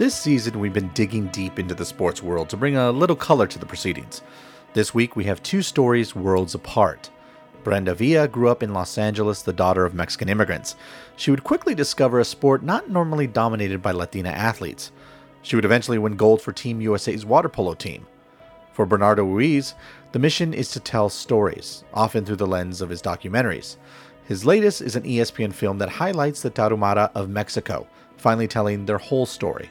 This season, we've been digging deep into the sports world to bring a little color to the proceedings. This week, we have two stories worlds apart. Brenda Villa grew up in Los Angeles, the daughter of Mexican immigrants. She would quickly discover a sport not normally dominated by Latina athletes. She would eventually win gold for Team USA's water polo team. For Bernardo Ruiz, the mission is to tell stories, often through the lens of his documentaries. His latest is an ESPN film that highlights the Tarahumara of Mexico, finally telling their whole story.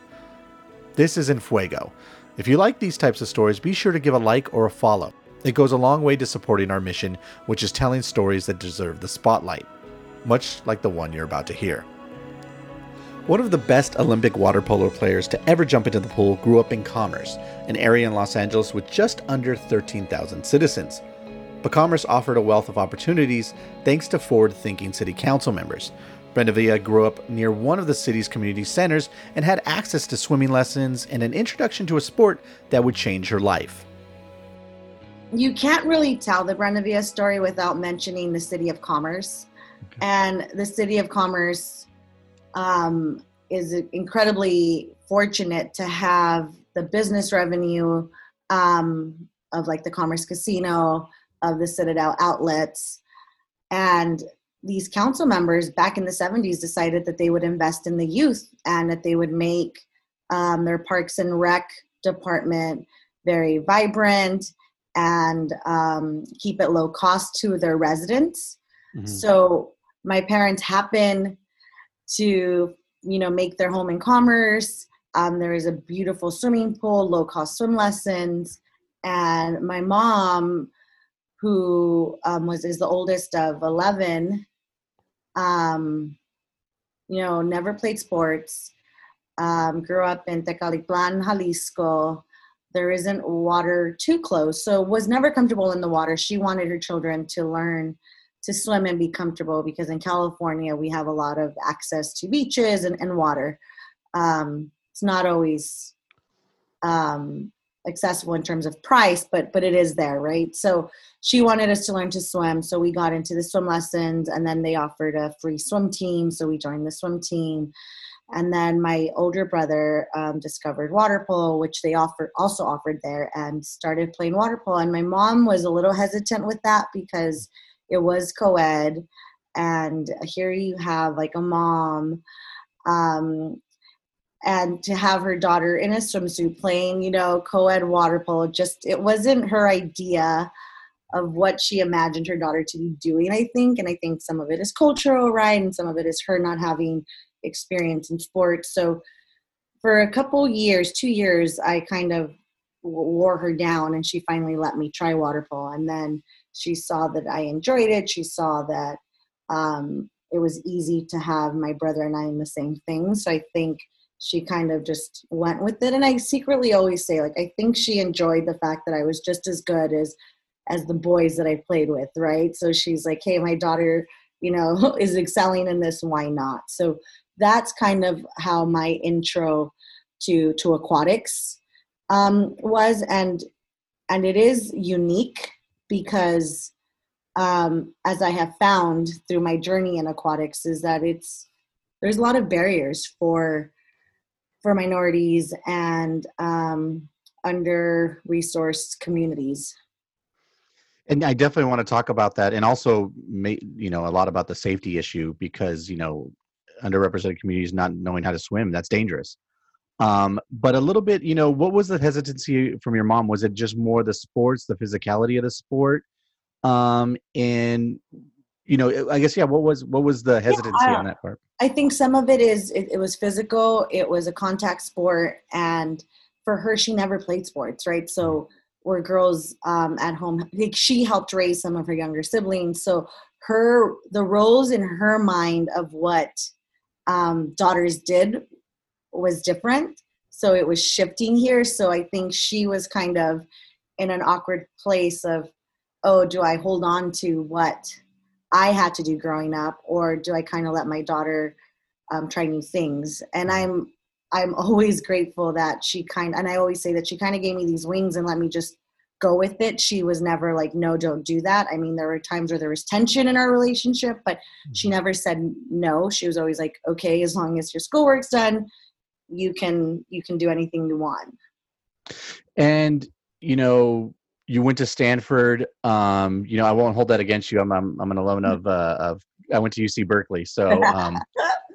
This is En Fuego. If you like these types of stories, be sure to give a like or a follow. It goes a long way to supporting our mission, which is telling stories that deserve the spotlight, much like the one you're about to hear. One of the best Olympic water polo players to ever jump into the pool grew up in Commerce, an area in Los Angeles with just under 13,000 citizens. But Commerce offered a wealth of opportunities thanks to forward thinking city council members. Brenda Villa grew up near one of the city's community centers and had access to swimming lessons and an introduction to a sport that would change her life. You can't really tell the Brenda Villa story without mentioning the City of Commerce. Okay. And the City of Commerce um, is incredibly fortunate to have the business revenue um, of like the Commerce Casino, of the Citadel outlets, and these council members back in the 70s decided that they would invest in the youth and that they would make um, their parks and rec department very vibrant and um, keep it low cost to their residents. Mm-hmm. So my parents happen to, you know, make their home in commerce. Um, there is a beautiful swimming pool, low cost swim lessons, and my mom, who um, was is the oldest of eleven, um, you know, never played sports, um, grew up in Tecalitlan, Jalisco. There isn't water too close, so was never comfortable in the water. She wanted her children to learn to swim and be comfortable because in California we have a lot of access to beaches and, and water. Um, it's not always um, accessible in terms of price, but but it is there, right? So she wanted us to learn to swim, so we got into the swim lessons, and then they offered a free swim team, so we joined the swim team. And then my older brother um, discovered water polo, which they offered also offered there, and started playing water polo. And my mom was a little hesitant with that because it was co-ed, and here you have like a mom um, and to have her daughter in a swimsuit playing, you know, co-ed water polo, just it wasn't her idea of what she imagined her daughter to be doing, I think. And I think some of it is cultural, right? And some of it is her not having experience in sports. So for a couple years, two years, I kind of wore her down and she finally let me try water polo. And then she saw that I enjoyed it. She saw that um, it was easy to have my brother and I in the same thing. So I think she kind of just went with it. And i secretly always say like i think she enjoyed the fact that i was just as good as as the boys that i played with right? So she's like hey my daughter you know is excelling in this why not? So that's kind of how my intro to to aquatics um, was. And and it is unique because um, as i have found through my journey in aquatics is that it's there's a lot of barriers for for minorities and um, under resourced communities. And I definitely want to talk about that, and also, you know, a lot about the safety issue because you know, underrepresented communities not knowing how to swim that's dangerous. Um, but a little bit, you know, what was the hesitancy from your mom? Was it just more the sports, the physicality of the sport, um, and you know, I guess yeah. What was what was the hesitancy yeah, on that part? I think some of it is it, it, was physical. It was a contact sport, and for her, she never played sports, right? So we're girls um, at home. Like she helped raise some of her younger siblings, so her the roles in her mind of what um, daughters did was different. So it was shifting here. So I think she was kind of in an awkward place of, oh, do I hold on to what I had to do growing up, or do I kind of let my daughter um, try new things? And mm-hmm. I'm I'm always grateful that she kind and I always say that she kind of gave me these wings and let me just go with it. She was never like, no, don't do that. I mean, there were times where there was tension in our relationship, but she mm-hmm. never said no. She was always like, okay, as long as your schoolwork's done, you can you can do anything you want and you know you went to stanford um you know i won't hold that against you. I'm i'm, I'm an alum of uh of i went to uc berkeley so um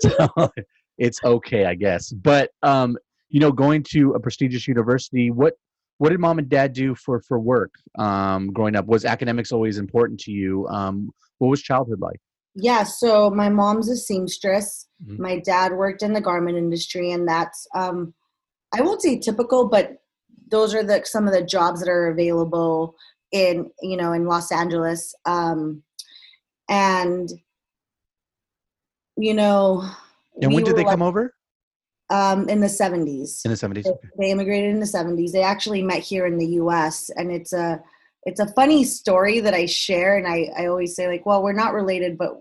so it's okay i guess. But um you know going to a prestigious university what what did mom and dad do for for work um growing up? Was academics always important to you? Um what was childhood like? Yeah, so my mom's a seamstress. Mm-hmm. My dad worked in the garment industry, and that's um, I won't say typical, but those are the some of the jobs that are available in you know in Los Angeles. Um, and you know, and when did they like, come over? Um, in the seventies. In the seventies, they, they immigrated in the seventies. They actually met here in the U.S. and it's a it's a funny story that I share, and I, I always say like, well, we're not related, but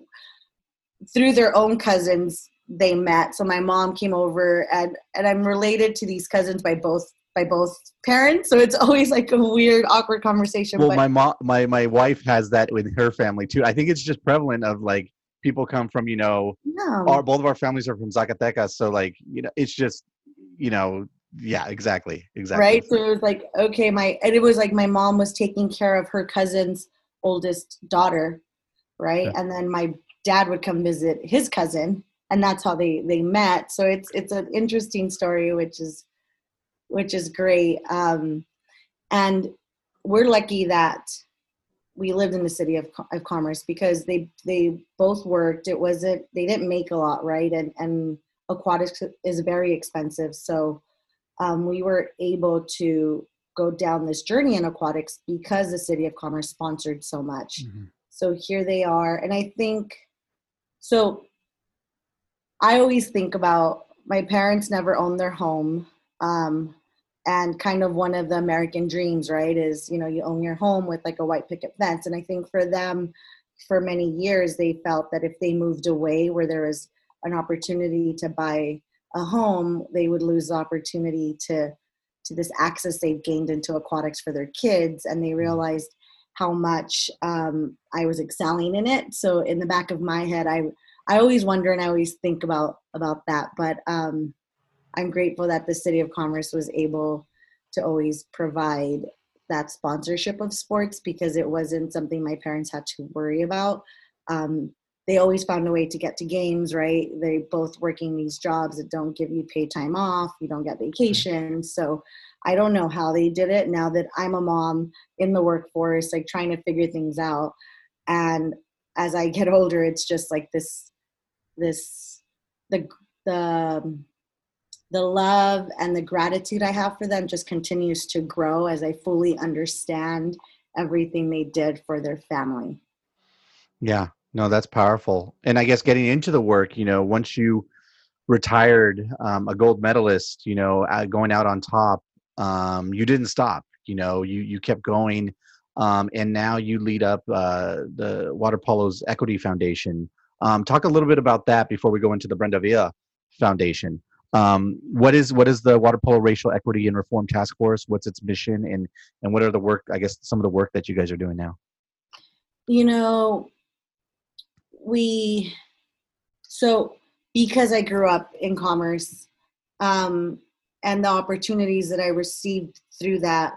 through their own cousins they met. So my mom came over, and and I'm related to these cousins by both by both parents. So it's always like a weird, awkward conversation. Well, but, my mom, my my wife has that with her family too. I think it's just prevalent of like people come from you know, no. our both of our families are from Zacatecas, so like you know, it's just you know yeah exactly exactly right so it was like okay my and it was like my mom was taking care of her cousin's oldest daughter right yeah. and then my dad would come visit his cousin and that's how they they met so it's it's an interesting story which is which is great. Um and we're lucky that we lived in the city of, of commerce because they they both worked. It wasn't they didn't make a lot right? And and aquatics is very expensive. So um, we were able to go down this journey in aquatics because the city of commerce sponsored so much. Mm-hmm. so here they are. And i think so i always think about my parents never owned their home. Um, and kind of one of the american dreams right is you know you own your home with like a white picket fence and i think for them for many years they felt that if they moved away where there was an opportunity to buy a home, they would lose the opportunity to to this access they've gained into aquatics for their kids, and they mm-hmm. realized how much um, I was excelling in it. So in the back of my head, I I always wonder and I always think about about that. But um, I'm grateful that the City of Commerce was able to always provide that sponsorship of sports because it wasn't something my parents had to worry about. Um, they always found a way to get to games, right? They both working these jobs that don't give you paid time off, you don't get vacation. So I don't know how they did it now that I'm a mom in the workforce, like trying to figure things out. And as I get older, it's just like this, this, the, the, the love and the gratitude I have for them just continues to grow as I fully understand everything they did for their family. Yeah, no, that's powerful. And I guess getting into the work, you know, once you retired um, a gold medalist, you know, going out on top, um, you didn't stop. You know, you you kept going, um, and now you lead up uh, the Water Polo's Equity Foundation. Um, talk a little bit about that before we go into the Brenda Villa Foundation. Um, what is what is the Water Polo Racial Equity and Reform Task Force? What's its mission, and and what are the work? I guess some of the work that you guys are doing now. You know, we so because I grew up in commerce um, and the opportunities that I received through that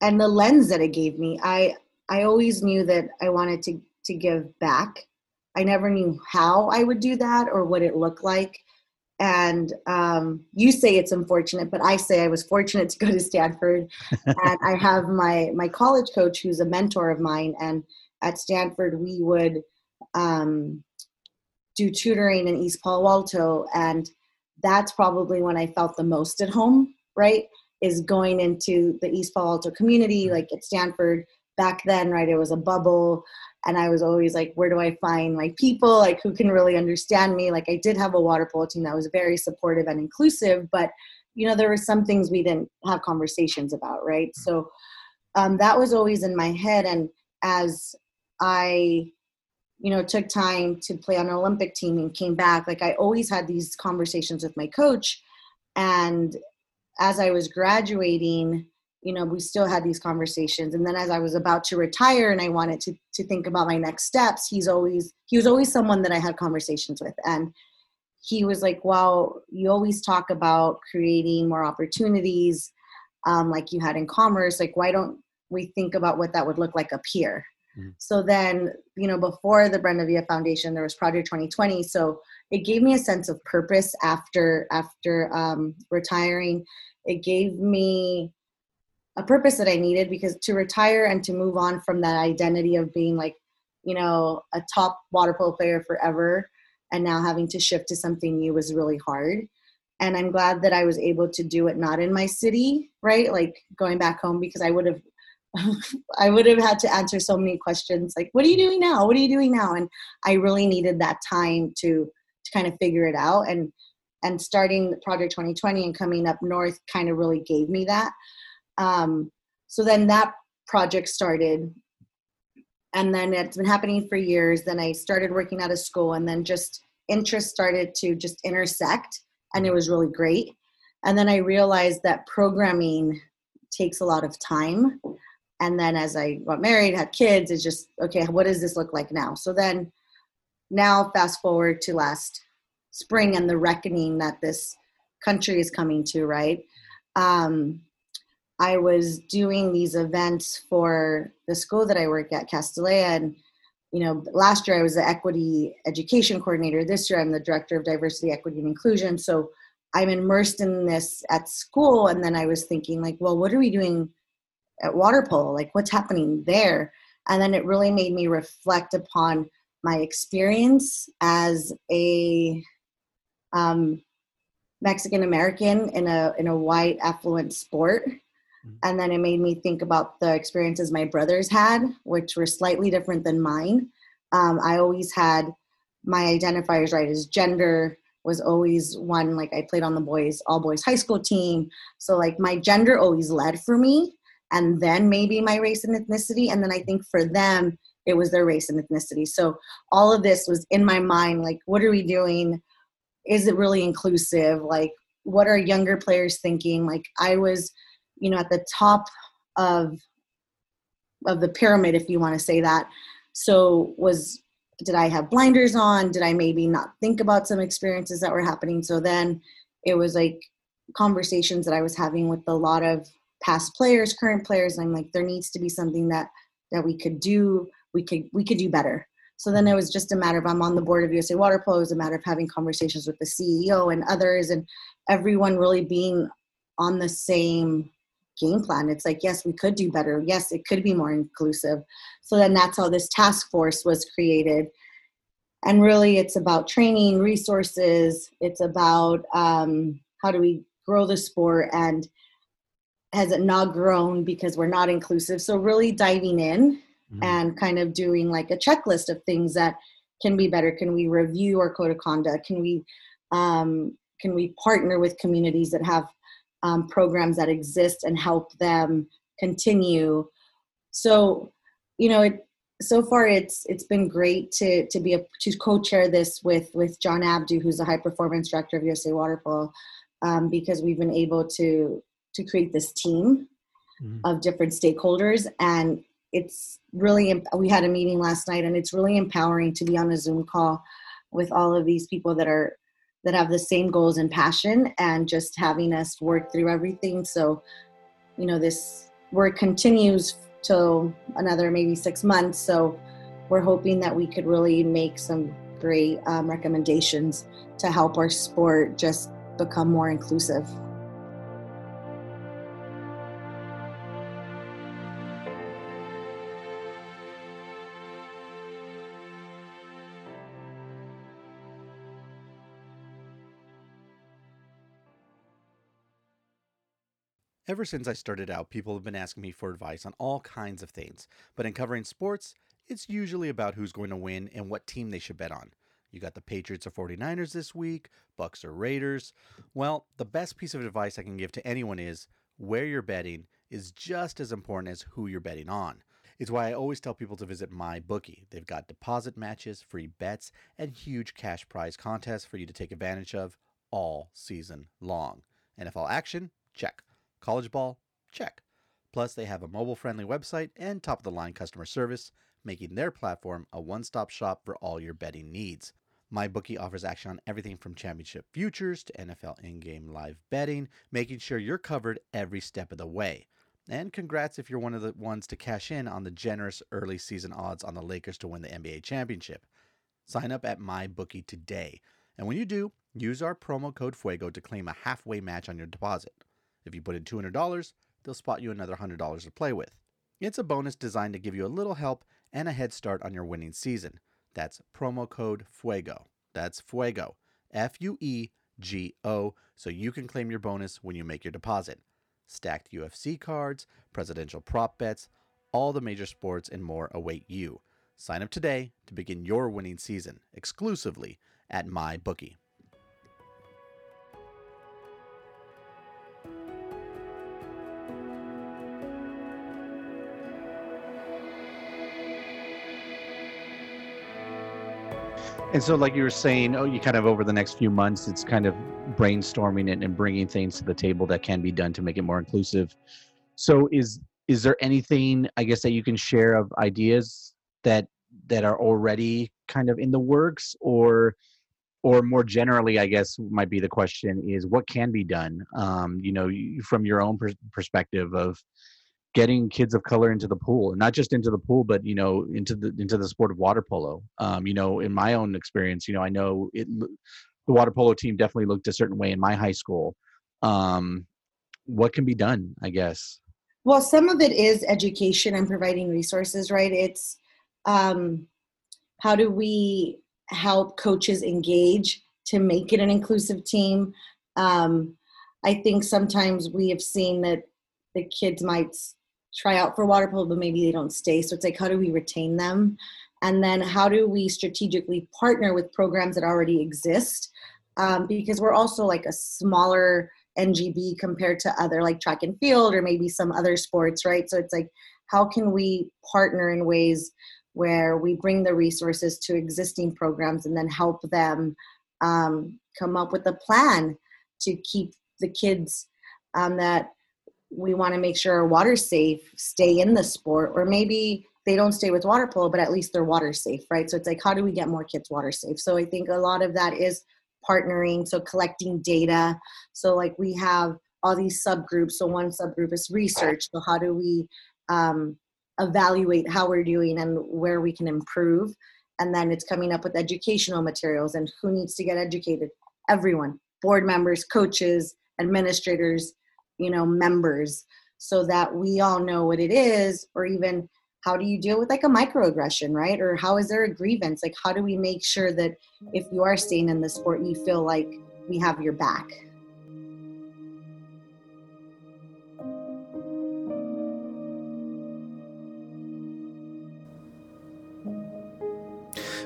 and the lens that it gave me, I I always knew that I wanted to to give back. I never knew how I would do that or what it looked like. And um, you say it's unfortunate, but I say I was fortunate to go to Stanford, and I have my my college coach who's a mentor of mine. And at Stanford, we would um, do tutoring in East Palo Alto, and that's probably when I felt the most at home. Right, is going into the East Palo Alto community, like at Stanford. Back then, right, it was a bubble, and I was always like, where do I find my people? Like, who can really understand me? Like, I did have a water polo team that was very supportive and inclusive, but you know, there were some things we didn't have conversations about, right? So um, that was always in my head, and as I you know took time to play on an olympic team and came back like i always had these conversations with my coach and as i was graduating you know we still had these conversations and then as i was about to retire and i wanted to to think about my next steps he's always he was always someone that i had conversations with and he was like, "Well, you always talk about creating more opportunities, um, like you had in commerce. Like, why don't we think about what that would look like up here?" Mm-hmm. So then, you know, before the Brenda Villa Foundation, there was Project 2020. So it gave me a sense of purpose after after um, retiring. It gave me a purpose that I needed because to retire and to move on from that identity of being like, you know, a top water polo player forever and now having to shift to something new was really hard. And I'm glad that I was able to do it not in my city, right? Like going back home because I would have I would have had to answer so many questions like what are you doing now? What are you doing now? And I really needed that time to to kind of figure it out and and starting project 2020 and coming up north kind of really gave me that um, so then that project started. And then it's been happening for years. Then i started working out of school and then just interest started to just intersect and it was really great. And then i realized that programming takes a lot of time. And then as i got married had kids it's just okay what does this look like now? So then now fast forward to last spring and the reckoning that this country is coming to right? Um, I was doing these events for the school that I work at, Castilleja, and you know, last year I was the equity education coordinator. This year I'm the director of diversity, equity, and inclusion. So I'm immersed in this at school, and then I was thinking like, well, what are we doing at water polo? Like, what's happening there? And then it really made me reflect upon my experience as a um, Mexican American in a in a white affluent sport. And then it made me think about the experiences my brothers had, which were slightly different than mine. Um, I always had my identifiers right as gender was always one like I played on the boys all boys high school team. So like my gender always led for me and then maybe my race and ethnicity and then I think for them it was their race and ethnicity. So all of this was in my mind like what are we doing? Is it really inclusive? Like what are younger players thinking? Like I was you know at the top of of the pyramid if you want to say that. So was did i have blinders on? Did i maybe not think about some experiences that were happening? So then it was like conversations that i was having with a lot of past players current players and i'm like there needs to be something that that we could do we could we could do better. So then it was just a matter of i'm on the board of usa water polo it was a matter of having conversations with the ceo and others and everyone really being on the same game plan. It's like, yes, we could do better. Yes, it could be more inclusive. So then that's how this task force was created. And really, it's about training, resources. It's about um, how do we grow the sport and has it not grown because we're not inclusive? So, really diving in mm-hmm. and kind of doing like a checklist of things that can be better. Can we review our code of conduct? Can we um, can we partner with communities that have um, programs that exist and help them continue. So, you know, it, so far it's it's been great to to be a to co-chair this with with John Abdu, who's the high performance director of USA Water Polo, um, because we've been able to to create this team mm-hmm. of different stakeholders, and it's really we had a meeting last night, and it's really empowering to be on a Zoom call with all of these people that are that have the same goals and passion and just having us work through everything. So you know this work continues till another maybe six months. So we're hoping that we could really make some great um, recommendations to help our sport just become more inclusive Ever since I started out, people have been asking me for advice on all kinds of things. But in covering sports, it's usually about who's going to win and what team they should bet on. You got the Patriots or 49ers this week, Bucks or Raiders. Well, the best piece of advice I can give to anyone is where you're betting is just as important as who you're betting on. It's why I always tell people to visit MyBookie. They've got deposit matches, free bets, and huge cash prize contests for you to take advantage of all season long. NFL action? Check. College ball? Check. Plus, they have a mobile friendly website and top of the line customer service, making their platform a one stop shop for all your betting needs. MyBookie offers action on everything from championship futures to NFL in game live betting, making sure you're covered every step of the way. And congrats if you're one of the ones to cash in on the generous early season odds on the Lakers to win the NBA championship. Sign up at MyBookie today. And when you do, use our promo code FUEGO to claim a halfway match on your deposit. If you put in $200, they'll spot you another $100 to play with. It's a bonus designed to give you a little help and a head start on your winning season. That's promo code FUEGO. That's FUEGO, F U E G O, so you can claim your bonus when you make your deposit. Stacked UFC cards, presidential prop bets, all the major sports and more await you. Sign up today to begin your winning season exclusively at MyBookie. And so, like you were saying, oh, you kind of over the next few months, it's kind of brainstorming and, and bringing things to the table that can be done to make it more inclusive. So, is is there anything I guess that you can share of ideas that that are already kind of in the works, or or more generally, I guess might be the question is what can be done? Um, you know, from your own pers- perspective of getting kids of color into the pool and not just into the pool but you know into the into the sport of water polo. Um, you know in my own experience you know i know it the water polo team definitely looked a certain way in my high school. Um, what can be done i guess? Well some of it is education and providing resources right? It's um, how do we help coaches engage to make it an inclusive team? Um, i think sometimes we have seen that the kids might try out for water polo, but maybe they don't stay. So it's like, how do we retain them? And then how do we strategically partner with programs that already exist? Um, because we're also like a smaller NGB compared to other like track and field or maybe some other sports, right? So it's like, how can we partner in ways where we bring the resources to existing programs and then help them um, come up with a plan to keep the kids um, that we want to make sure our water safe stay in the sport or maybe they don't stay with water polo but at least they're water safe right? So it's like how do we get more kids water safe? So i think a lot of that is partnering so collecting data. So like we have all these subgroups. So one subgroup is research. So how do we um, evaluate how we're doing and where we can improve? And then it's coming up with educational materials and who needs to get educated? Everyone board members coaches administrators you know members so that we all know what it is or even how do you deal with like a microaggression right? Or how is there a grievance? Like how do we make sure that if you are staying in the sport you feel like we have your back?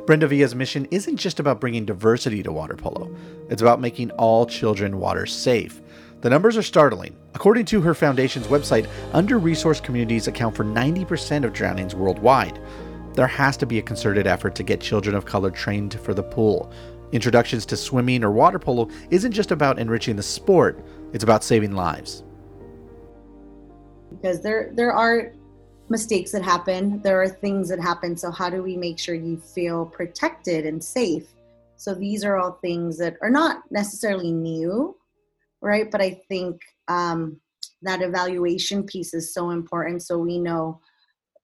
Brenda Villa's mission isn't just about bringing diversity to water polo, it's about making all children water safe. The numbers are startling. According to her foundation's website, under resourced communities account for 90% of drownings worldwide. There has to be a concerted effort to get children of color trained for the pool. Introductions to swimming or water polo isn't just about enriching the sport, it's about saving lives. Because there there are mistakes that happen, there are things that happen, so how do we make sure you feel protected and safe? So these are all things that are not necessarily new, right? But I think um, that evaluation piece is so important so we know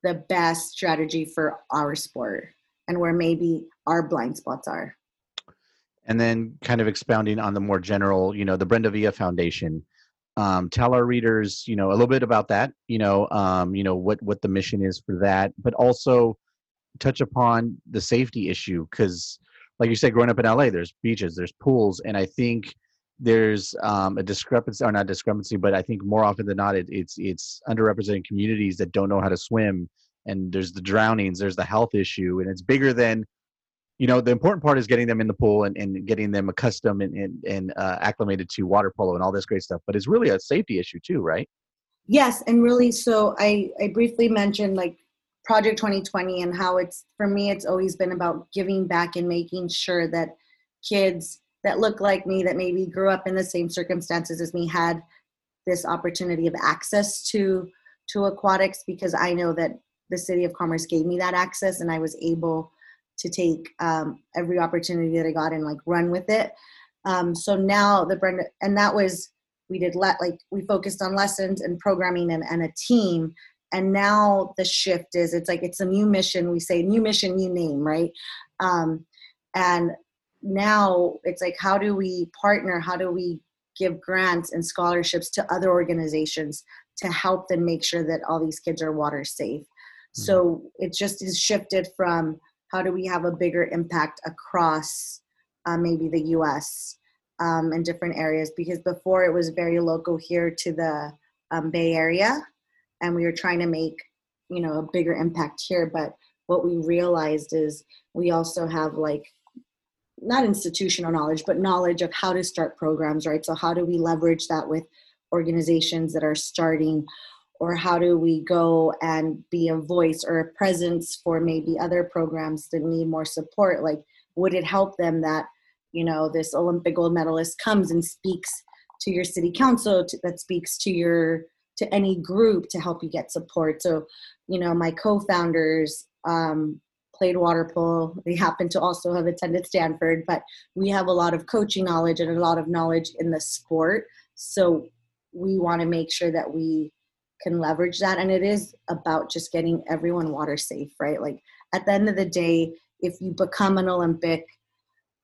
the best strategy for our sport and where maybe our blind spots are. And then kind of expounding on the more general, you know, the Brenda Villa Foundation. Um, tell our readers, you know, a little bit about that, you know, um, you know, what, what the mission is for that, but also touch upon the safety issue. Cause like you said, growing up in LA, there's beaches, there's pools. And I think there's um, a discrepancy or not discrepancy but i think more often than not it, it's it's underrepresented communities that don't know how to swim and there's the drownings there's the health issue and it's bigger than you know the important part is getting them in the pool and, and getting them accustomed and, and, and uh, acclimated to water polo and all this great stuff but it's really a safety issue too right? Yes and really so i i briefly mentioned like project 2020 and how it's for me it's always been about giving back and making sure that kids that look like me that maybe grew up in the same circumstances as me had this opportunity of access to to aquatics because I know that the city of Commerce gave me that access and I was able to take um, every opportunity that I got and like run with it. Um, so now the Brenda, and that was we did let like we focused on lessons and programming and, and a team. And now the shift is it's like it's a new mission. We say new mission, new name, right? Um, and now it's like how do we partner? How do we give grants and scholarships to other organizations to help them make sure that all these kids are water safe? Mm-hmm. So it just is shifted from how do we have a bigger impact across uh, maybe the US um, and different areas because before it was very local here to the um, Bay Area and we were trying to make you know a bigger impact here but what we realized is we also have like not institutional knowledge but knowledge of how to start programs right? So how do we leverage that with organizations that are starting? Or how do we go and be a voice or a presence for maybe other programs that need more support? Like would it help them that you know this olympic gold medalist comes and speaks to your city council to, that speaks to your to any group to help you get support? So you know my co-founders um, played water polo. They happen to also have attended stanford but we have a lot of coaching knowledge and a lot of knowledge in the sport. So we want to make sure that we can leverage that and it is about just getting everyone water safe right? Like at the end of the day if you become an olympic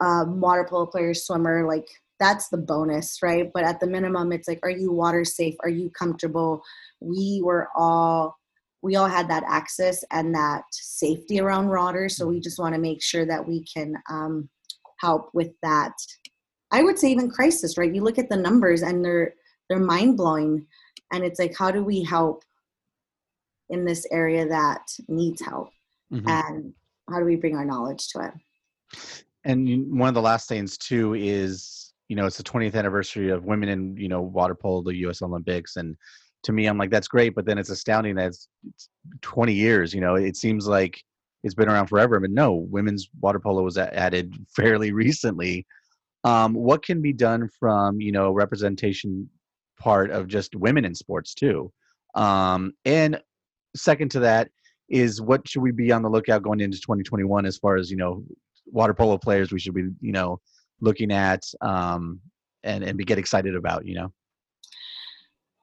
um, water polo player swimmer like that's the bonus right? But at the minimum it's like are you water safe? Are you comfortable? We were all we all had that access and that safety around water so we just want to make sure that we can um, help with that. I would say even crisis right? You look at the numbers and they're they're mind-blowing and it's like how do we help in this area that needs help? Mm-hmm. and how do we bring our knowledge to it? And one of the last things too is you know it's the 20th anniversary of women in you know water polo the us olympics and to me i'm like that's great but then it's astounding that it's, it's 20 years you know it seems like it's been around forever but no women's water polo was added fairly recently um, what can be done from you know representation part of just women in sports too. Um, and second to that is what should we be on the lookout going into 2021 as far as you know water polo players we should be you know looking at um, and and be get excited about you know.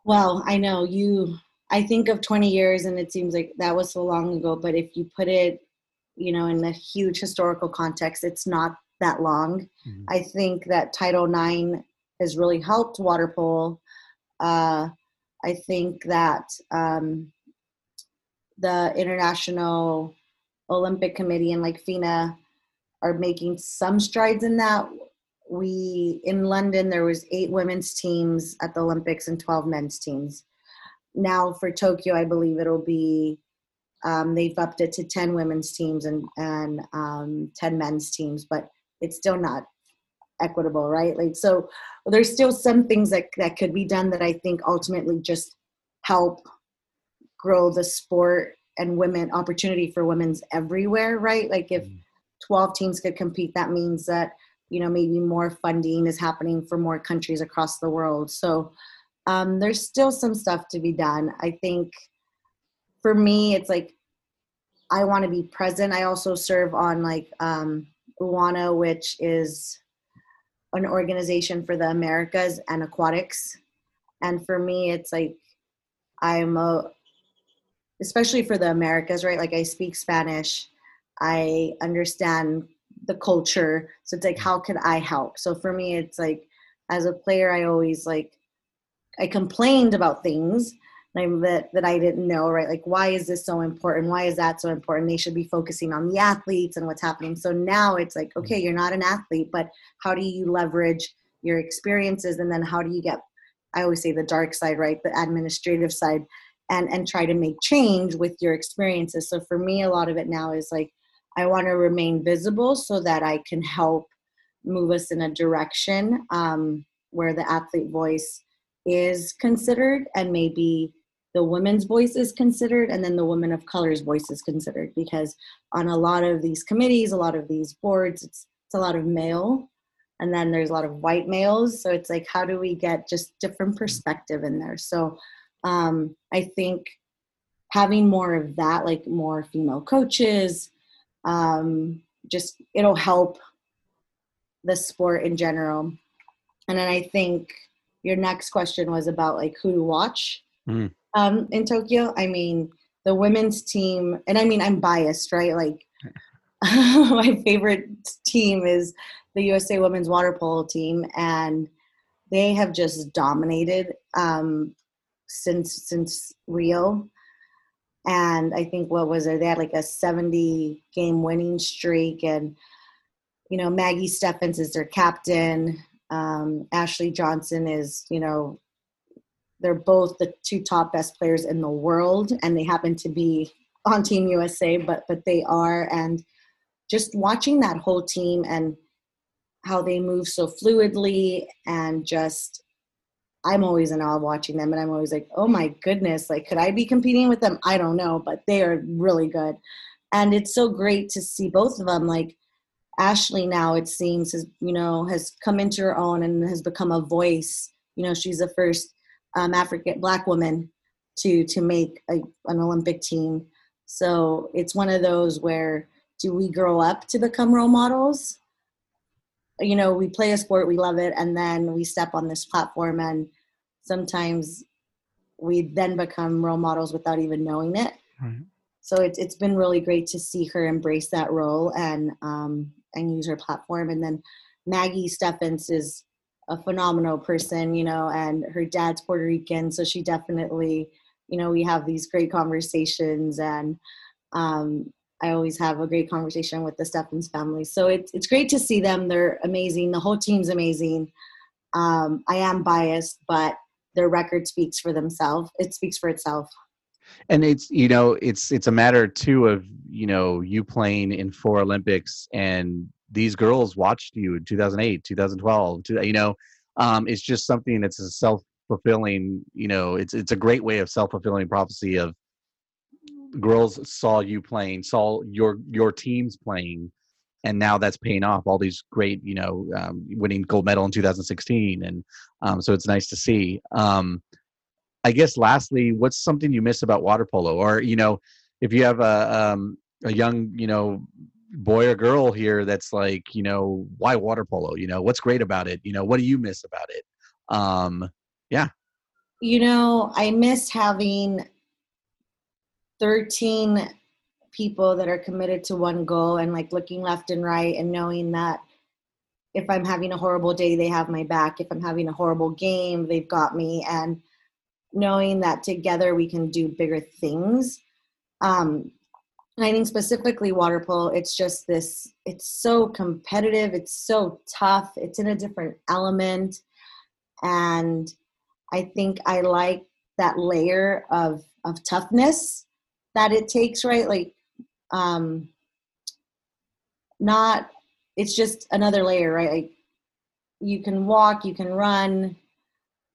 Well, I know you. I think of 20 years, and it seems like that was so long ago. But if you put it, you know, in a huge historical context, it's not that long. Mm-hmm. I think that Title IX has really helped water polo uh, I think that um, the International Olympic Committee and like FINA are making some strides in that. We in London there was eight women's teams at the Olympics and 12 men's teams. Now for Tokyo, I believe it'll be um, they've upped it to 10 women's teams and and um, 10 men's teams, but it's still not equitable, right? Like so there's still some things that that could be done that I think ultimately just help grow the sport and women opportunity for women's everywhere, right? Like if mm-hmm. 12 teams could compete, that means that you know maybe more funding is happening for more countries across the world. So um, there's still some stuff to be done. I think for me, it's like I want to be present. I also serve on like um, UANA, which is an organization for the Americas and aquatics. And for me, it's like I'm a, especially for the Americas, right? Like I speak Spanish, I understand the culture. So it's like, mm. how can I help? So for me, it's like, as a player, I always like, I complained about things that, that I didn't know, right? Like, why is this so important? Why is that so important? They should be focusing on the athletes and what's happening. So now it's like, mm. okay, you're not an athlete, but how do you leverage your experiences? And then how do you get, I always say the dark side, right? The administrative side and, and try to make change with your experiences. So for me, a lot of it now is like, I want to remain visible so that I can help move us in a direction um, where the athlete voice is considered and maybe the women's voice is considered and then the women of color's voice is considered. Because on a lot of these committees a lot of these boards it's, it's a lot of male and then there's a lot of white males. So it's like how do we get just different perspective in there? So um, i think having more of that like more female coaches um, just it'll help the sport in general. And then I think your next question was about like who to watch mm. um, in Tokyo. I mean, the women's team, and I mean, I'm biased, right? Like, my favorite team is the USA Women's Water Polo team, and they have just dominated um, since since Rio. And I think what was it? They had like a 70 game winning streak, and you know Maggie Steffens is their captain. Um, Ashley Johnson is, you know, they're both the two top best players in the world, and they happen to be on Team USA, but but they are. And just watching that whole team and how they move so fluidly and just I'm always in awe watching them and I'm always like, oh my goodness, like could I be competing with them? I don't know, but they are really good. And it's so great to see both of them. Like Ashley now it seems has you know has come into her own and has become a voice. You know, she's the first um, African black woman to to make a, an Olympic team. So it's one of those where do we grow up to become role models? You know, we play a sport, we love it, and then we step on this platform, and sometimes we then become role models without even knowing it. Right. So it's it's been really great to see her embrace that role and um, and use her platform. And then Maggie Steffens is a phenomenal person, you know, and her dad's Puerto Rican, so she definitely, you know, we have these great conversations, and um, I always have a great conversation with the Steffens family. So it's it's great to see them. They're amazing. The whole team's amazing. Um, I am biased, but their record speaks for themselves. It speaks for itself. And it's you know it's it's a matter too of you know you playing in four Olympics and these girls watched you in 2008 2012 you know um, it's just something that's a self-fulfilling you know it's it's a great way of self-fulfilling prophecy of girls saw you playing saw your your teams playing and now that's paying off. All these great you know um, winning gold medal in 2016 and um, so it's nice to see. Um, i guess lastly what's something you miss about water polo? Or you know if you have a um, a young you know boy or girl here that's like you know why water polo? You know what's great about it? You know what do you miss about it? Um yeah. You know i miss having 13 people that are committed to one goal and like looking left and right and knowing that if i'm having a horrible day they have my back. If i'm having a horrible game they've got me. And knowing that together we can do bigger things. Um, and I think specifically water polo, it's just this, it's so competitive, it's so tough, it's in a different element. And I think I like that layer of of toughness that it takes, right? Like um not it's just another layer, right? Like you can walk, you can run,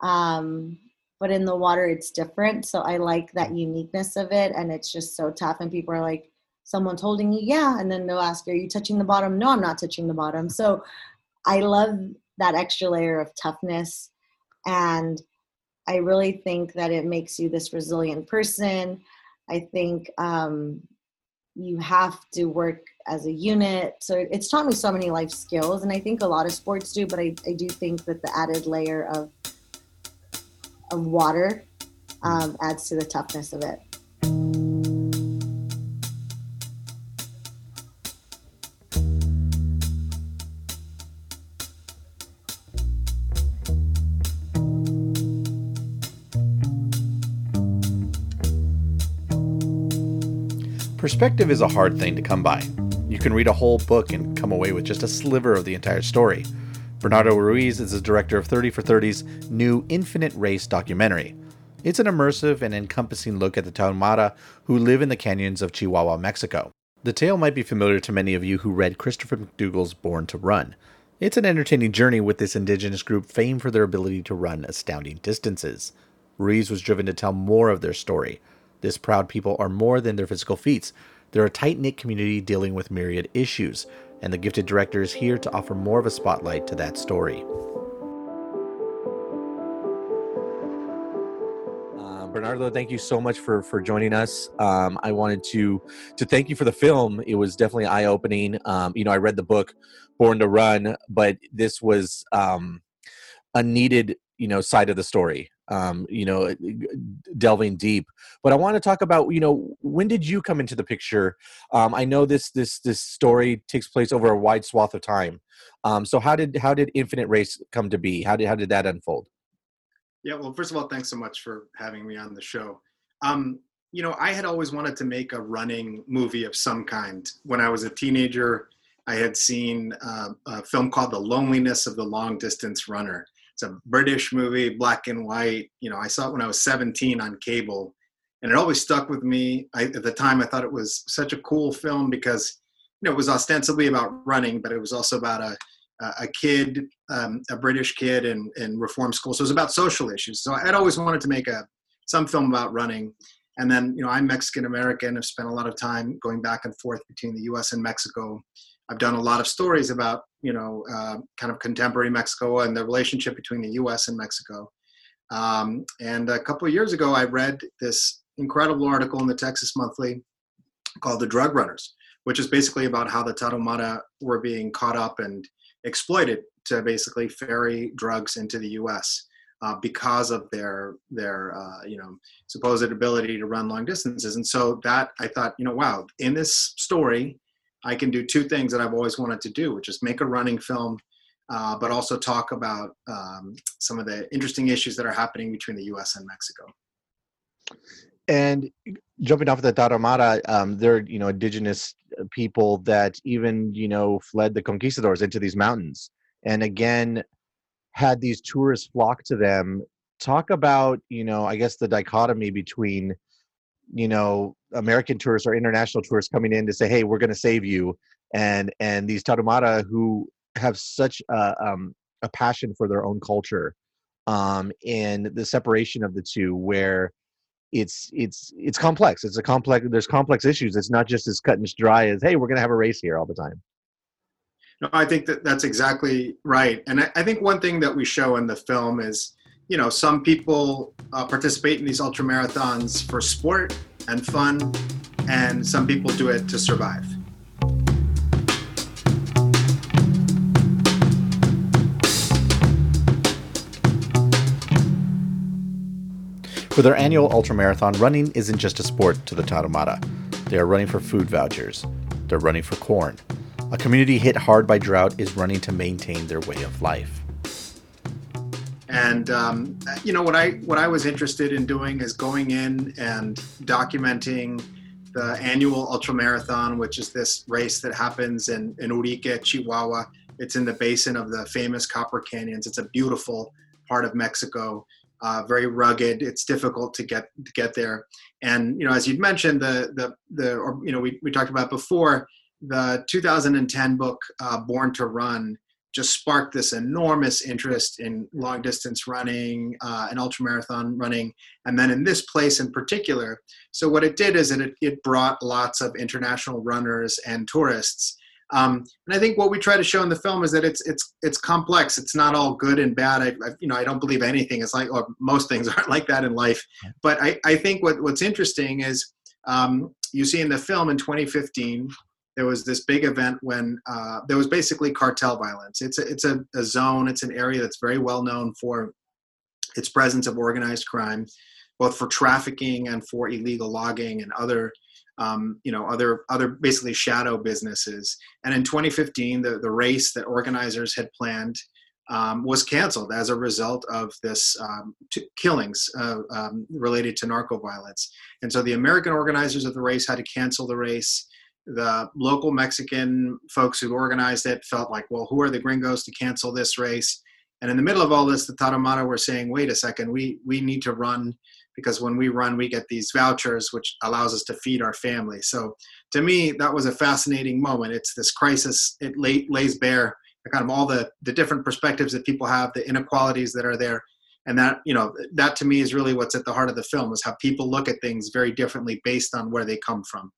um, but in the water it's different. So I like that uniqueness of it and it's just so tough and people are like, someone's holding you, yeah, and then they'll ask, Are you touching the bottom? No, I'm not touching the bottom. So I love that extra layer of toughness. And I really think that it makes you this resilient person. I think um, you have to work as a unit. So it's taught me so many life skills, and I think a lot of sports do, but I, I do think that the added layer of, of water um, adds to the toughness of it. Perspective is a hard thing to come by. You can read a whole book and come away with just a sliver of the entire story. Bernardo Ruiz is the director of 30 for 30's new Infinite Race documentary. It's an immersive and encompassing look at the Tarahumara who live in the canyons of Chihuahua, Mexico. The tale might be familiar to many of you who read Christopher McDougall's Born to Run. It's an entertaining journey with this indigenous group famed for their ability to run astounding distances. Ruiz was driven to tell more of their story, this proud people are more than their physical feats. They're a tight knit community dealing with myriad issues, and the gifted director is here to offer more of a spotlight to that story. Um, Bernardo, thank you so much for for joining us. Um, I wanted to to thank you for the film. It was definitely eye opening. Um, you know, I read the book Born to Run, but this was um, a needed you know side of the story. Um, you know, delving deep. But I want to talk about you know when did you come into the picture? Um, I know this this this story takes place over a wide swath of time. Um, so how did how did Infinite Race come to be? How did how did that unfold? Yeah, well, first of all, thanks so much for having me on the show. Um, you know, I had always wanted to make a running movie of some kind. When I was a teenager, I had seen uh, a film called The Loneliness of the Long Distance Runner. It's a British movie, black and white. You know, I saw it when I was 17 on cable, and it always stuck with me. I, at the time, I thought it was such a cool film because, you know, it was ostensibly about running, but it was also about a a kid, um, a British kid in, in reform school. So it was about social issues. So I'd always wanted to make a some film about running. And then, you know, I'm Mexican American. I've spent a lot of time going back and forth between the U.S. and Mexico. I've done a lot of stories about, you know, uh, kind of contemporary Mexico and the relationship between the U.S. and Mexico. Um, and a couple of years ago, I read this incredible article in the Texas Monthly called "The Drug Runners," which is basically about how the Tarahumara were being caught up and exploited to basically ferry drugs into the U.S. Uh, because of their their uh, you know supposed ability to run long distances. And so that I thought, you know, wow, in this story, I can do two things that I've always wanted to do, which is make a running film, uh, but also talk about um, some of the interesting issues that are happening between the U.S. and Mexico. And jumping off the Tarahumara, um, they're you know indigenous people that even you know fled the conquistadors into these mountains, and again had these tourists flock to them. Talk about you know I guess the dichotomy between you know American tourists or international tourists coming in to say, hey, we're going to save you, and and these Tarahumara who have such a, um, a passion for their own culture, um, and the separation of the two where it's it's it's complex. It's a complex. There's complex issues. It's not just as cut and dry as hey, we're going to have a race here all the time. No, I think that that's exactly right. And I, I think one thing that we show in the film is, you know, some people uh, participate in these ultra marathons for sport and fun, and some people do it to survive. For their annual ultra marathon, running isn't just a sport to the Tarahumara. They are running for food vouchers. They're running for corn. A community hit hard by drought is running to maintain their way of life. And um, you know what I what I was interested in doing is going in and documenting the annual ultra marathon, which is this race that happens in, in Urique, Chihuahua. It's in the basin of the famous Copper Canyons. It's a beautiful part of Mexico uh, very rugged. It's difficult to get to get there. And you know, as you'd mentioned, the the the or you know we we talked about before the 2010 book uh, Born to Run just sparked this enormous interest in long distance running uh, and ultramarathon running, and then in this place in particular. So what it did is it it brought lots of international runners and tourists um, and I think what we try to show in the film is that it's it's it's complex. It's not all good and bad. I, I, you know I don't believe anything is like or most things aren't like that in life. But I, I think what what's interesting is um, you see in the film in 2015 there was this big event when uh, there was basically cartel violence. It's a, it's a, a zone. It's an area that's very well known for its presence of organized crime, both for trafficking and for illegal logging and other um, you know other other basically shadow businesses and in 2015 the, the race that organizers had planned um, was canceled as a result of this um, t- killings uh, um, related to narco violence and so the american organizers of the race had to cancel the race the local mexican folks who organized it felt like well who are the gringos to cancel this race? And in the middle of all this the tarahumara were saying wait a second we we need to run because when we run we get these vouchers which allows us to feed our family. So to me that was a fascinating moment. It's this crisis it lay, lays bare kind of all the the different perspectives that people have the inequalities that are there. And that you know that to me is really what's at the heart of the film is how people look at things very differently based on where they come from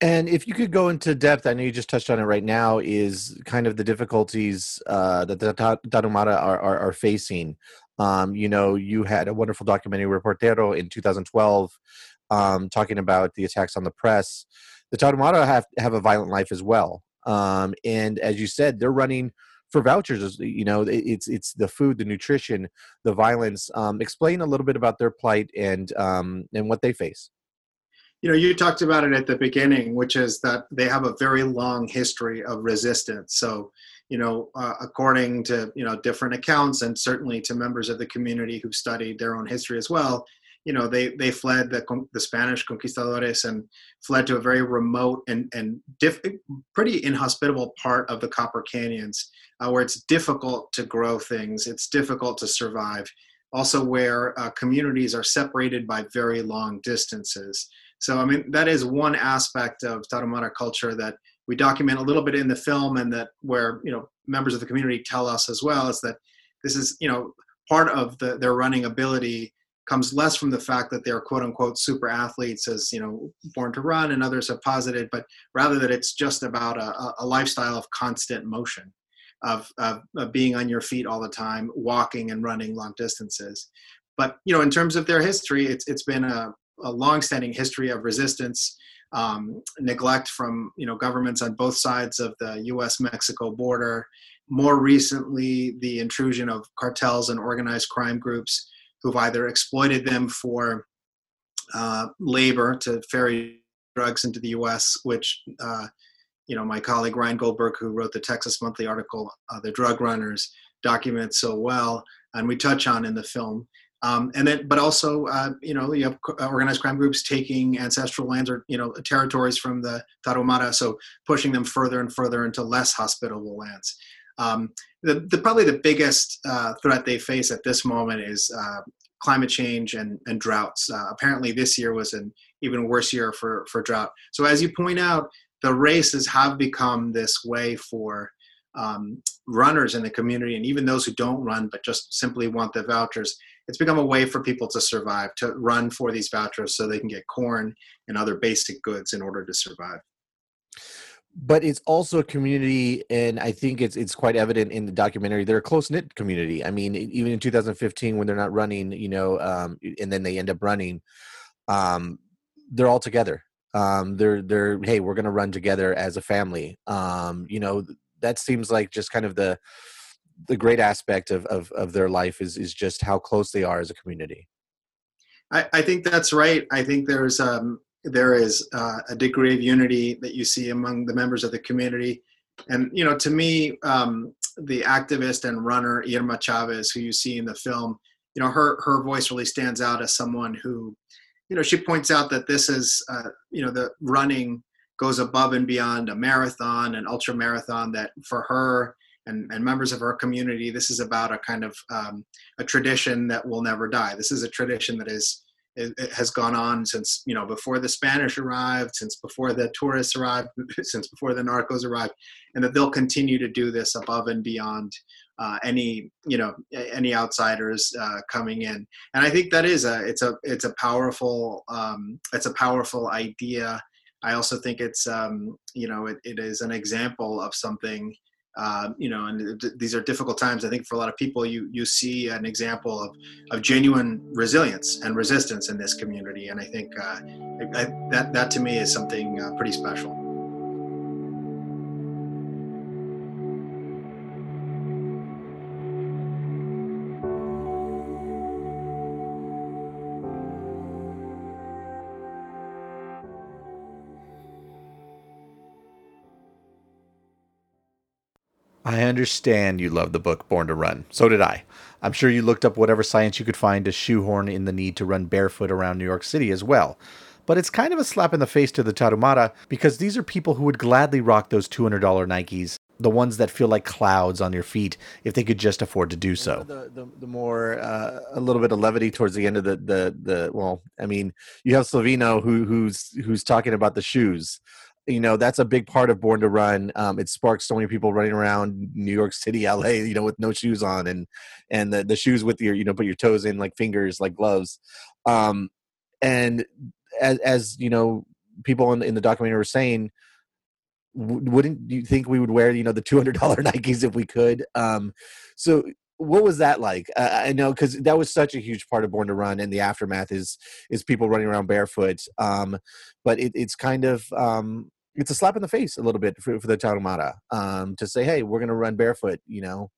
and if you could go into depth, I know you just touched on it right now, is kind of the difficulties uh, that the Tarahumara are, are, are facing Um, you know, you had a wonderful documentary, Reportero, in 2012, um, talking about the attacks on the press. The Tarahumara have have a violent life as well, um, and as you said, they're running for vouchers. You know, it's it's the food, the nutrition, the violence. Um, explain a little bit about their plight and um, and what they face you know you talked about it at the beginning which is that they have a very long history of resistance. So you know uh, according to you know different accounts and certainly to members of the community who've studied their own history as well you know they they fled the, the spanish conquistadores and fled to a very remote and and diff, pretty inhospitable part of the copper canyons uh, where it's difficult to grow things it's difficult to survive. Also where uh, communities are separated by very long distances so, I mean, that is one aspect of Tarahumara culture that we document a little bit in the film, and that where you know members of the community tell us as well is that this is you know part of the, their running ability comes less from the fact that they're quote unquote super athletes as you know born to run and others have posited but rather that it's just about a, a lifestyle of constant motion of, of, of, being on your feet all the time walking and running long distances. But you know in terms of their history it's it's been a, a long-standing history of resistance, um, neglect from you know governments on both sides of the U.S.-Mexico border. More recently, the intrusion of cartels and organized crime groups who've either exploited them for uh, labor to ferry drugs into the U.S., which uh, you know my colleague Ryan Goldberg, who wrote the Texas Monthly article, uh, "The Drug Runners," documents so well, and we touch on in the film. Um, and then, but also, uh, you know, you have uh, organized crime groups taking ancestral lands or you know territories from the Tarahumara, so pushing them further and further into less hospitable lands. Um, the, the, probably the biggest uh, threat they face at this moment is uh, climate change and, and droughts. Uh, apparently, this year was an even worse year for for drought. So, as you point out, the races have become this way for um, runners in the community and even those who don't run but just simply want the vouchers it's become a way for people to survive, to run for these vouchers so they can get corn and other basic goods in order to survive. But it's also a community, and I think it's it's quite evident in the documentary. They're a close knit community. I mean, even in 2015, when they're not running, you know, um, and then they end up running, um, they're all together. Um, they're they're hey, we're gonna run together as a family. Um, you know, that seems like just kind of the the great aspect of, of, of their life is, is just how close they are as a community. I, I think that's right. I think there's um, there is uh, a degree of unity that you see among the members of the community. And, you know, to me, um, the activist and runner Irma Chavez, who you see in the film, you know, her, her voice really stands out as someone who, you know, she points out that this is, uh, you know, the running goes above and beyond a marathon, an ultra marathon that for her, and, and members of our community, this is about a kind of um, a tradition that will never die. This is a tradition that is it, has gone on since you know before the Spanish arrived, since before the tourists arrived, since before the narcos arrived, and that they'll continue to do this above and beyond uh, any you know any outsiders uh, coming in. And I think that is a it's a it's a powerful um, it's a powerful idea. I also think it's um, you know it, it is an example of something uh, you know, and these are difficult times. I think for a lot of people, you you see an example of, of genuine resilience and resistance in this community, and I think uh, I, that that to me is something uh, pretty special. I understand you love the book Born to Run. So did I. I'm sure you looked up whatever science you could find to shoehorn in the need to run barefoot around New York City as well. But it's kind of a slap in the face to the Tarahumara because these are people who would gladly rock those $200 Nikes, the ones that feel like clouds on your feet, if they could just afford to do so. The, the, the more, uh, a little bit of levity towards the end of the, the, the well, I mean, you have Silvino who, who's, who's talking about the shoes you know that's a big part of born to run um, it sparks so many people running around new york city la you know with no shoes on and and the, the shoes with your you know put your toes in like fingers like gloves um, and as, as you know people in, in the documentary were saying wouldn't you think we would wear you know the $200 nikes if we could um, so what was that like? Uh, I know because that was such a huge part of Born to Run, and the aftermath is is people running around barefoot. Um, but it, it's kind of um, it's a slap in the face a little bit for, for the Tarahumara um, to say, "Hey, we're going to run barefoot," you know.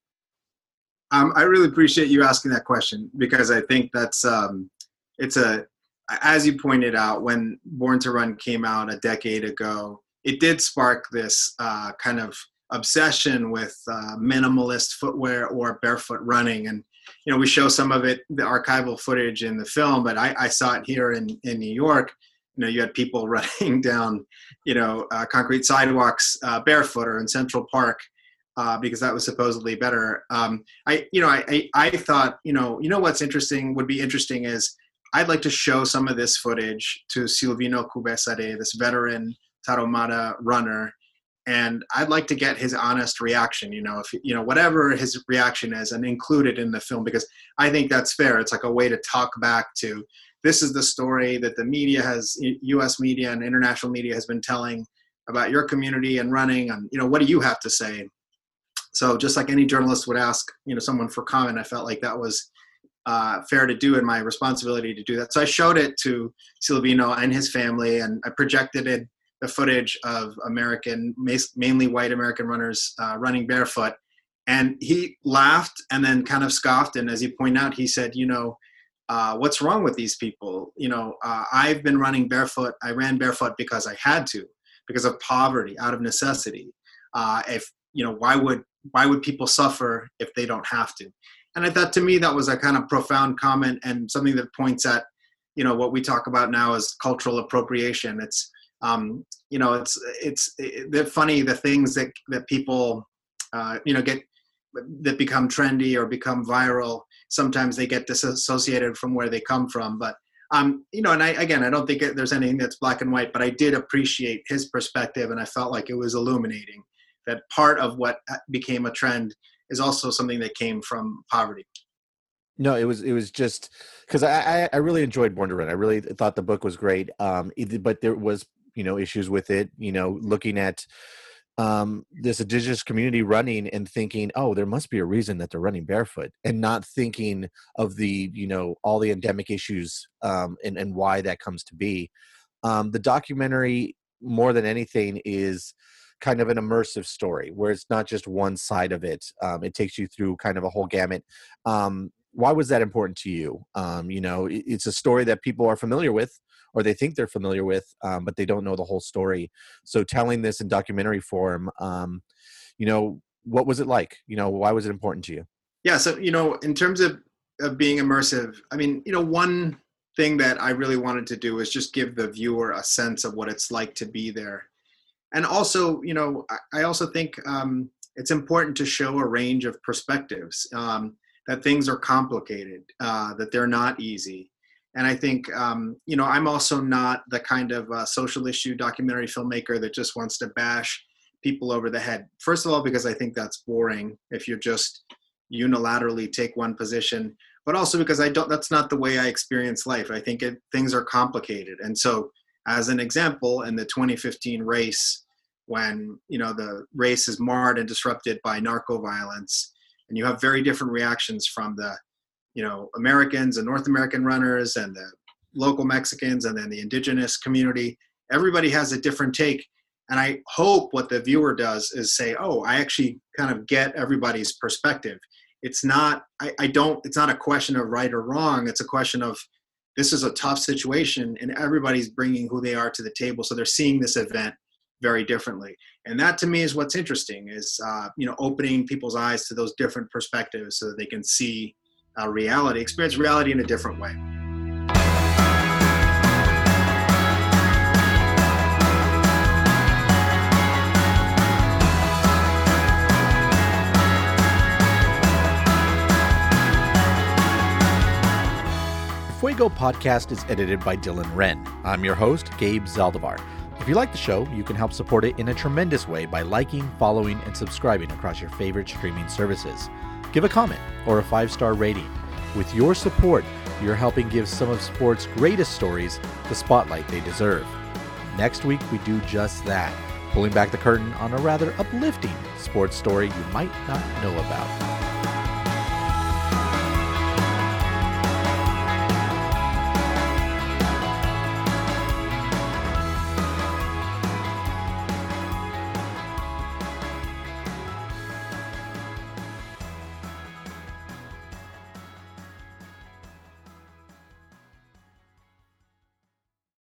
Um, I really appreciate you asking that question because I think that's um, it's a as you pointed out when Born to Run came out a decade ago, it did spark this uh, kind of obsession with uh, minimalist footwear or barefoot running. And, you know, we show some of it, the archival footage in the film, but I, I saw it here in, in New York. You know, you had people running down, you know, uh, concrete sidewalks uh, barefoot or in Central Park. Uh, because that was supposedly better. Um, I, you know, I, I, I thought, you know, you know what's interesting would be interesting is I'd like to show some of this footage to Silvino Cubesare, this veteran Tarahumara runner, and I'd like to get his honest reaction. You know, if you know whatever his reaction is, and include it in the film because I think that's fair. It's like a way to talk back to this is the story that the media has, U.S. media and international media has been telling about your community and running, and you know, what do you have to say? So just like any journalist would ask, you know, someone for comment, I felt like that was uh, fair to do and my responsibility to do that. So I showed it to Silvino and his family, and I projected it the footage of American, mainly white American runners uh, running barefoot. And he laughed and then kind of scoffed. And as you point out, he said, you know, uh, what's wrong with these people? You know, uh, I've been running barefoot. I ran barefoot because I had to, because of poverty, out of necessity. Uh, if you know, why would why would people suffer if they don't have to? And I thought to me that was a kind of profound comment and something that points at, you know, what we talk about now is cultural appropriation. It's um, you know, it's it's they're funny the things that that people uh, you know get that become trendy or become viral. Sometimes they get disassociated from where they come from, but um, you know, and I again, I don't think there's anything that's black and white, but I did appreciate his perspective, and I felt like it was illuminating that part of what became a trend is also something that came from poverty. No, it was it was just because I, I really enjoyed Born to Run. I really thought the book was great. Um, but there was you know issues with it you know looking at um, this indigenous community running and thinking, oh, there must be a reason that they're running barefoot, and not thinking of the, you know, all the endemic issues um, and and why that comes to be. Um, the documentary, more than anything, is kind of an immersive story where it's not just one side of it. Um, it takes you through kind of a whole gamut. Um, why was that important to you? Um, you know, it, it's a story that people are familiar with or they think they're familiar with, um, but they don't know the whole story. So telling this in documentary form, um, you know, what was it like? You know, why was it important to you? Yeah. So, you know, in terms of, of being immersive, I mean, you know, one thing that I really wanted to do is just give the viewer a sense of what it's like to be there. And also, you know, I, I also think um, it's important to show a range of perspectives, um, that things are complicated, uh, that they're not easy, and I think, um, you know, I'm also not the kind of uh, social issue documentary filmmaker that just wants to bash people over the head. First of all, because I think that's boring if you're just unilaterally take one position, but also because I don't, that's not the way I experience life. I think it, things are complicated. And so, as an example, in the 2015 race, when, you know, the race is marred and disrupted by narco violence, and you have very different reactions from the you know Americans and North American runners and the local Mexicans and then the indigenous community. Everybody has a different take. And I hope what the viewer does is say, oh, I actually kind of get everybody's perspective. It's not, I, I don't, it's not a question of right or wrong. It's a question of this is a tough situation and everybody's bringing who they are to the table. So they're seeing this event very differently. And that to me is what's interesting is, uh, you know, opening people's eyes to those different perspectives so that they can see uh, reality, experience reality in a different way. Fuego podcast is edited by Dylan Wren. I'm your host, Gabe Zaldivar. If you like the show, you can help support it in a tremendous way by liking, following, and subscribing across your favorite streaming services give a comment or a five star rating. With your support, you're helping give some of sports' greatest stories the spotlight they deserve. Next week, we do just that, pulling back the curtain on a rather uplifting sports story you might not know about.